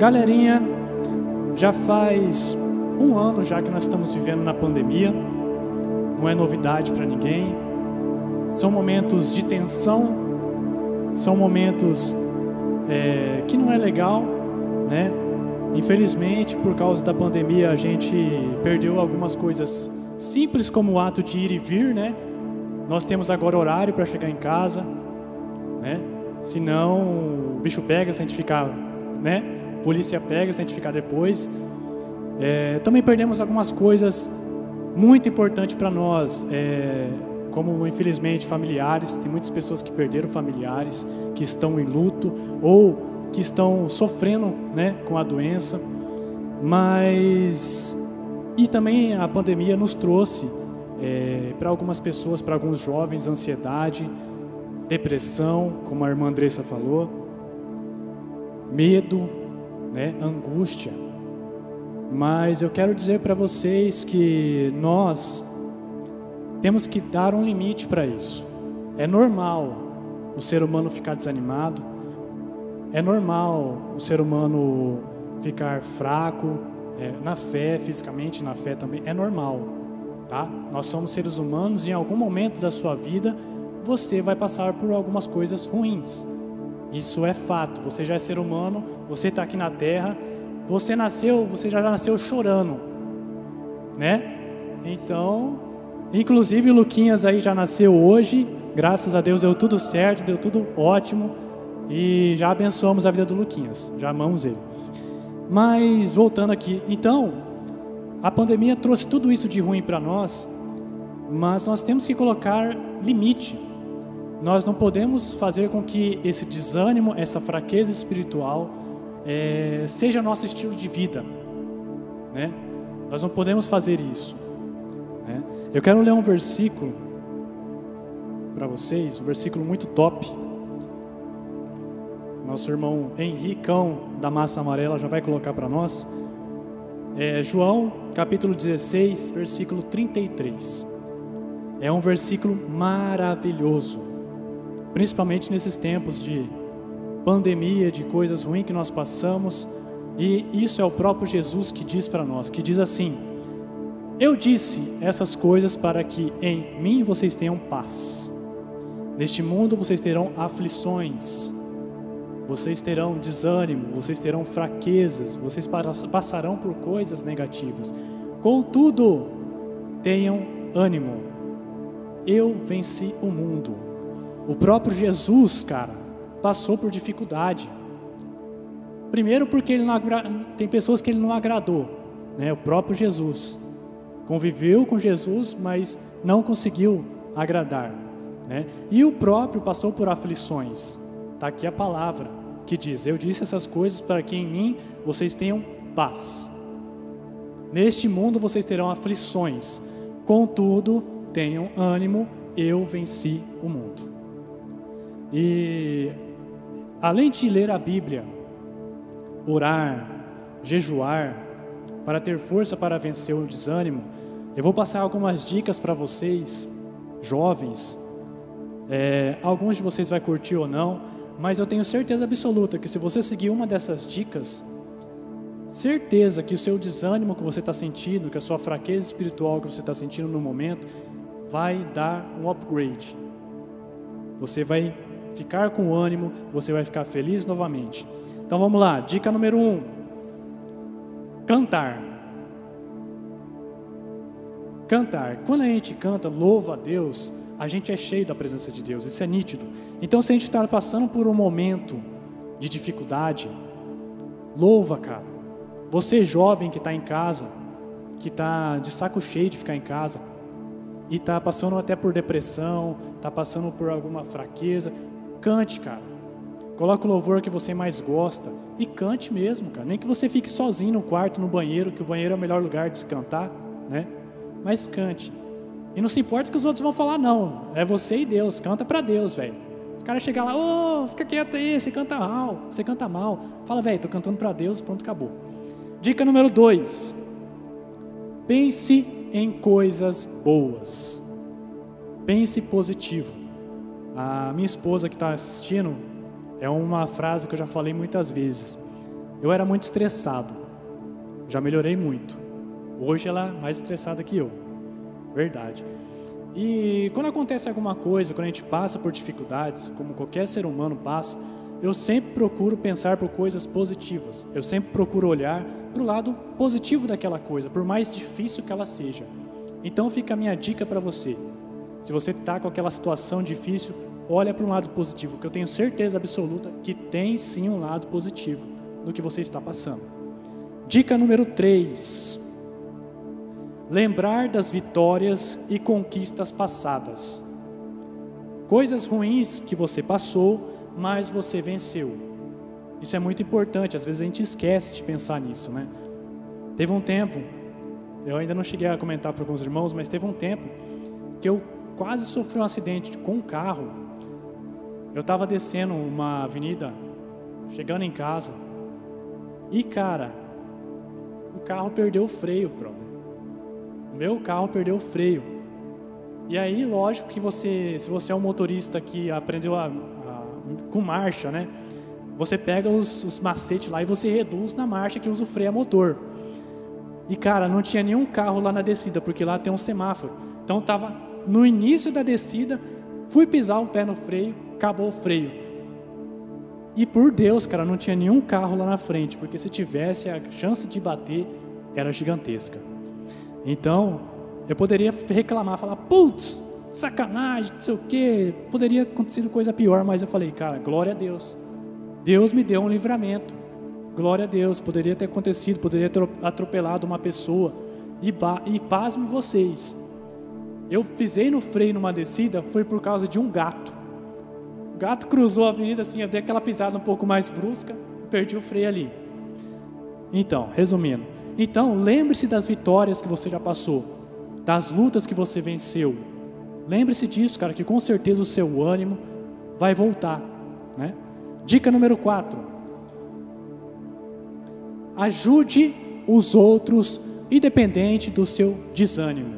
Galerinha, já faz um ano já que nós estamos vivendo na pandemia, não é novidade para ninguém. São momentos de tensão, são momentos é, que não é legal, né? Infelizmente, por causa da pandemia, a gente perdeu algumas coisas simples como o ato de ir e vir, né? Nós temos agora horário para chegar em casa, né? Senão o bicho pega se a gente ficar, né? Polícia pega se a gente ficar depois. É, também perdemos algumas coisas muito importantes para nós, é, como infelizmente familiares. Tem muitas pessoas que perderam familiares, que estão em luto ou que estão sofrendo, né, com a doença. Mas e também a pandemia nos trouxe é, para algumas pessoas, para alguns jovens, ansiedade, depressão, como a irmã Andressa falou, medo, né, angústia. Mas eu quero dizer para vocês que nós temos que dar um limite para isso. É normal o ser humano ficar desanimado, é normal o ser humano ficar fraco, é, na fé, fisicamente, na fé também, é normal, tá? Nós somos seres humanos e em algum momento da sua vida você vai passar por algumas coisas ruins. Isso é fato. Você já é ser humano, você está aqui na Terra, você nasceu, você já nasceu chorando, né? Então, inclusive o Luquinhas aí já nasceu hoje, graças a Deus deu tudo certo, deu tudo ótimo e já abençoamos a vida do Luquinhas, já amamos ele. Mas voltando aqui, então, a pandemia trouxe tudo isso de ruim para nós, mas nós temos que colocar limite. Nós não podemos fazer com que esse desânimo, essa fraqueza espiritual, é, seja nosso estilo de vida. Né? Nós não podemos fazer isso. Né? Eu quero ler um versículo para vocês, um versículo muito top nosso irmão Henricão da Massa Amarela já vai colocar para nós. É João, capítulo 16, versículo 33. É um versículo maravilhoso, principalmente nesses tempos de pandemia, de coisas ruins que nós passamos. E isso é o próprio Jesus que diz para nós, que diz assim: Eu disse essas coisas para que em mim vocês tenham paz. Neste mundo vocês terão aflições, vocês terão desânimo, vocês terão fraquezas, vocês passarão por coisas negativas. Contudo, tenham ânimo. Eu venci o mundo. O próprio Jesus, cara, passou por dificuldade. Primeiro porque ele não tem pessoas que ele não agradou, né? O próprio Jesus conviveu com Jesus, mas não conseguiu agradar, né? E o próprio passou por aflições. Tá aqui a palavra que diz: Eu disse essas coisas para que em mim vocês tenham paz. Neste mundo vocês terão aflições, contudo, tenham ânimo, eu venci o mundo. E além de ler a Bíblia, orar, jejuar, para ter força para vencer o desânimo, eu vou passar algumas dicas para vocês, jovens. É, alguns de vocês vai curtir ou não, mas eu tenho certeza absoluta que se você seguir uma dessas dicas, certeza que o seu desânimo que você está sentindo, que a sua fraqueza espiritual que você está sentindo no momento, vai dar um upgrade. Você vai ficar com ânimo, você vai ficar feliz novamente. Então vamos lá, dica número um: cantar. Cantar. Quando a gente canta, louva a Deus, a gente é cheio da presença de Deus, isso é nítido. Então, se a gente está passando por um momento de dificuldade, louva, cara. Você jovem que está em casa, que está de saco cheio de ficar em casa, e está passando até por depressão, está passando por alguma fraqueza, cante, cara. Coloque o louvor que você mais gosta e cante mesmo, cara. Nem que você fique sozinho no quarto, no banheiro, que o banheiro é o melhor lugar de se cantar, né? Mas cante. E não se importa que os outros vão falar, não. É você e Deus. Canta para Deus, velho. Os caras chegam lá, ô, oh, fica quieto aí, você canta mal, você canta mal. Fala, velho, tô cantando para Deus, pronto, acabou. Dica número dois. Pense em coisas boas. Pense positivo. A minha esposa que está assistindo, é uma frase que eu já falei muitas vezes. Eu era muito estressado. Já melhorei muito. Hoje ela é mais estressada que eu. Verdade. E quando acontece alguma coisa, quando a gente passa por dificuldades, como qualquer ser humano passa, eu sempre procuro pensar por coisas positivas. Eu sempre procuro olhar para o lado positivo daquela coisa, por mais difícil que ela seja. Então fica a minha dica para você. Se você está com aquela situação difícil, olha para um lado positivo, que eu tenho certeza absoluta que tem sim um lado positivo no que você está passando. Dica número 3. Lembrar das vitórias e conquistas passadas. Coisas ruins que você passou, mas você venceu. Isso é muito importante, às vezes a gente esquece de pensar nisso, né? Teve um tempo, eu ainda não cheguei a comentar para alguns irmãos, mas teve um tempo que eu quase sofri um acidente com um carro. Eu estava descendo uma avenida, chegando em casa, e cara, o carro perdeu o freio, brother. O meu carro perdeu o freio. E aí, lógico que você, se você é um motorista que aprendeu a, com marcha, né? Você pega os, os macetes lá e você reduz na marcha que usa o freio a motor. E cara, não tinha nenhum carro lá na descida, porque lá tem um semáforo. Então tava no início da descida, fui pisar o pé no freio, acabou o freio. E por Deus, cara, não tinha nenhum carro lá na frente, porque se tivesse a chance de bater era gigantesca. Então, eu poderia reclamar, falar, putz, sacanagem, não sei o quê, poderia acontecer coisa pior, mas eu falei, cara, glória a Deus. Deus me deu um livramento. Glória a Deus, poderia ter acontecido, poderia ter atropelado uma pessoa. E, e pasme vocês. Eu pisei no freio numa descida, foi por causa de um gato. O gato cruzou a avenida assim, eu dei aquela pisada um pouco mais brusca, perdi o freio ali. Então, resumindo. Então, lembre-se das vitórias que você já passou, das lutas que você venceu, Lembre-se disso, cara, que com certeza o seu ânimo vai voltar. Né? Dica número 4. Ajude os outros, independente do seu desânimo.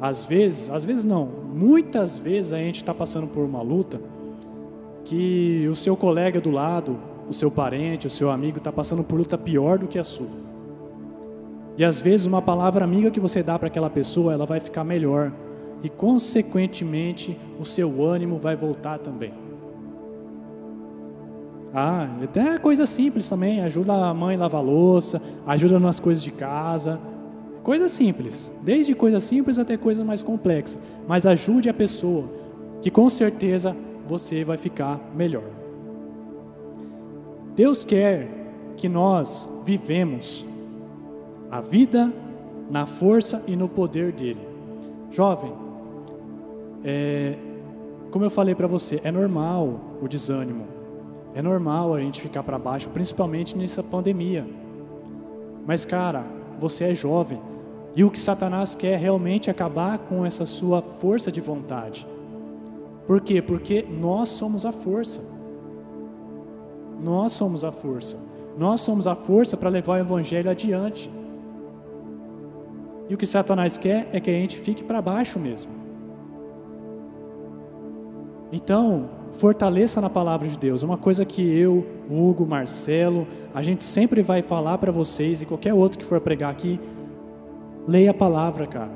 Às vezes, às vezes não, muitas vezes a gente está passando por uma luta que o seu colega do lado, o seu parente, o seu amigo está passando por luta pior do que a sua. E às vezes uma palavra amiga que você dá para aquela pessoa, ela vai ficar melhor e, consequentemente, o seu ânimo vai voltar também. Ah, até coisa simples também, ajuda a mãe a lavar louça, ajuda nas coisas de casa, coisas simples, desde coisas simples até coisas mais complexas, mas ajude a pessoa, que com certeza você vai ficar melhor. Deus quer que nós vivemos a vida na força e no poder dele. Jovem, é, como eu falei para você, é normal o desânimo, é normal a gente ficar para baixo, principalmente nessa pandemia. Mas, cara, você é jovem e o que Satanás quer é realmente acabar com essa sua força de vontade. Por quê? Porque nós somos a força. Nós somos a força. Nós somos a força para levar o evangelho adiante. E o que Satanás quer é que a gente fique para baixo mesmo. Então, fortaleça na palavra de Deus. Uma coisa que eu, Hugo, Marcelo, a gente sempre vai falar para vocês e qualquer outro que for pregar aqui, leia a palavra, cara.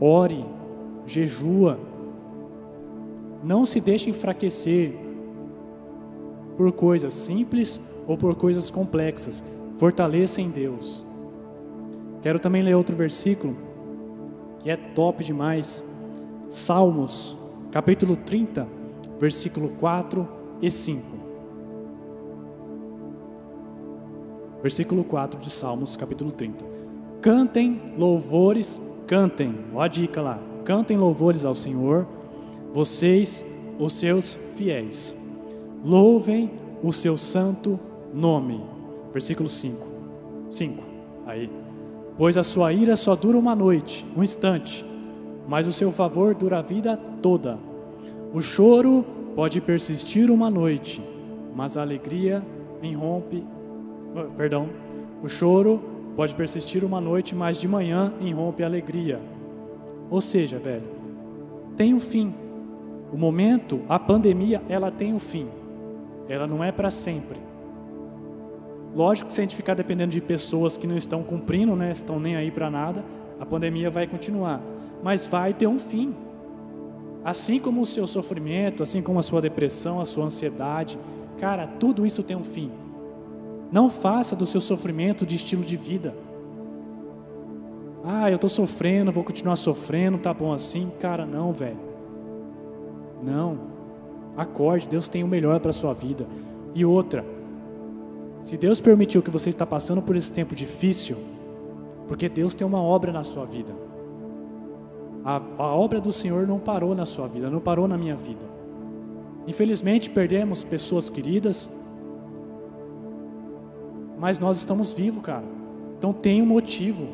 Ore, jejua. Não se deixe enfraquecer por coisas simples ou por coisas complexas. Fortaleça em Deus. Quero também ler outro versículo que é top demais. Salmos capítulo 30, versículo 4 e 5. Versículo 4 de Salmos, capítulo 30. Cantem louvores, cantem, ó a dica lá, cantem louvores ao Senhor, vocês, os seus fiéis. Louvem o seu santo nome. Versículo 5. 5. Aí. Pois a sua ira só dura uma noite, um instante mas o seu favor dura a vida toda. O choro pode persistir uma noite, mas a alegria irrompe. Ah, perdão. O choro pode persistir uma noite, mas de manhã irrompe a alegria. Ou seja, velho, tem um fim. O momento, a pandemia, ela tem um fim. Ela não é para sempre. Lógico que se a gente ficar dependendo de pessoas que não estão cumprindo, né, estão nem aí para nada, a pandemia vai continuar, mas vai ter um fim. Assim como o seu sofrimento, assim como a sua depressão, a sua ansiedade, cara, tudo isso tem um fim. Não faça do seu sofrimento de estilo de vida. Ah, eu estou sofrendo, vou continuar sofrendo, tá bom assim? Cara, não, velho. Não. Acorde, Deus tem o melhor para a sua vida. E outra, se Deus permitiu que você está passando por esse tempo difícil, porque Deus tem uma obra na sua vida. A, a obra do Senhor não parou na sua vida, não parou na minha vida. Infelizmente perdemos pessoas queridas, mas nós estamos vivos, cara. Então tem um motivo.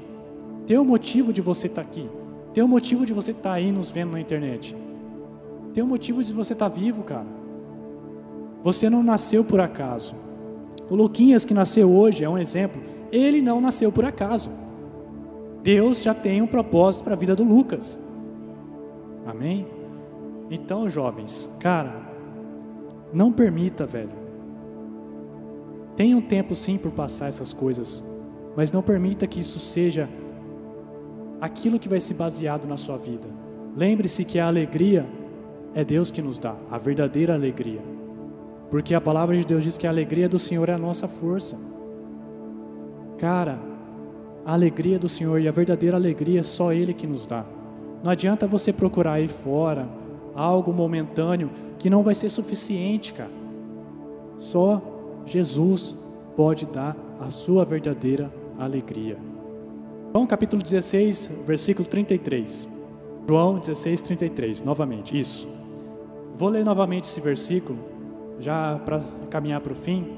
Tem um motivo de você estar aqui. Tem um motivo de você estar aí nos vendo na internet. Tem um motivo de você estar vivo, cara. Você não nasceu por acaso. O Luquinhas que nasceu hoje é um exemplo. Ele não nasceu por acaso. Deus já tem um propósito para a vida do Lucas. Amém? Então, jovens, cara, não permita, velho. Tenha um tempo sim por passar essas coisas, mas não permita que isso seja aquilo que vai ser baseado na sua vida. Lembre-se que a alegria é Deus que nos dá, a verdadeira alegria. Porque a palavra de Deus diz que a alegria do Senhor é a nossa força. Cara, a alegria do Senhor e a verdadeira alegria é só Ele que nos dá. Não adianta você procurar aí fora algo momentâneo que não vai ser suficiente, cara. Só Jesus pode dar a sua verdadeira alegria. João capítulo 16, versículo 33. João 16, 33, novamente, isso. Vou ler novamente esse versículo, já para caminhar para o fim.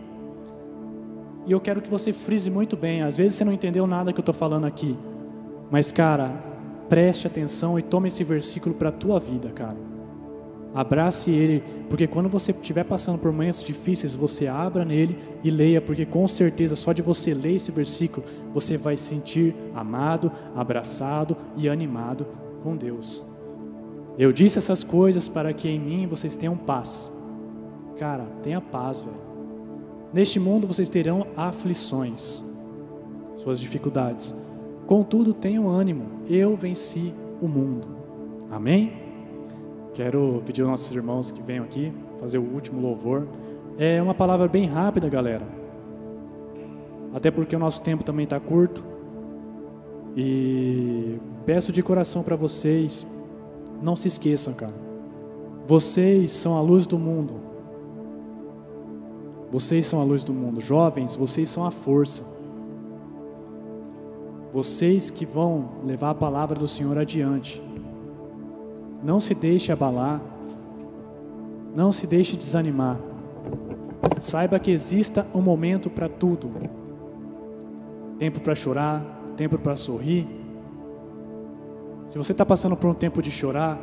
E eu quero que você frise muito bem. Às vezes você não entendeu nada que eu estou falando aqui. Mas, cara, preste atenção e tome esse versículo para a tua vida, cara. Abrace ele, porque quando você estiver passando por momentos difíceis, você abra nele e leia, porque com certeza só de você ler esse versículo, você vai se sentir amado, abraçado e animado com Deus. Eu disse essas coisas para que em mim vocês tenham paz. Cara, tenha paz, velho. Neste mundo vocês terão aflições, suas dificuldades. Contudo, tenham ânimo. Eu venci o mundo. Amém? Quero pedir aos nossos irmãos que venham aqui fazer o último louvor. É uma palavra bem rápida, galera. Até porque o nosso tempo também está curto. E peço de coração para vocês, não se esqueçam, cara. Vocês são a luz do mundo. Vocês são a luz do mundo. Jovens, vocês são a força. Vocês que vão levar a palavra do Senhor adiante. Não se deixe abalar. Não se deixe desanimar. Saiba que exista um momento para tudo. Tempo para chorar, tempo para sorrir. Se você está passando por um tempo de chorar,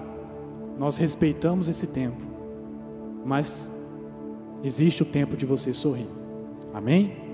nós respeitamos esse tempo. Mas existe o tempo de você sorrir. Amém?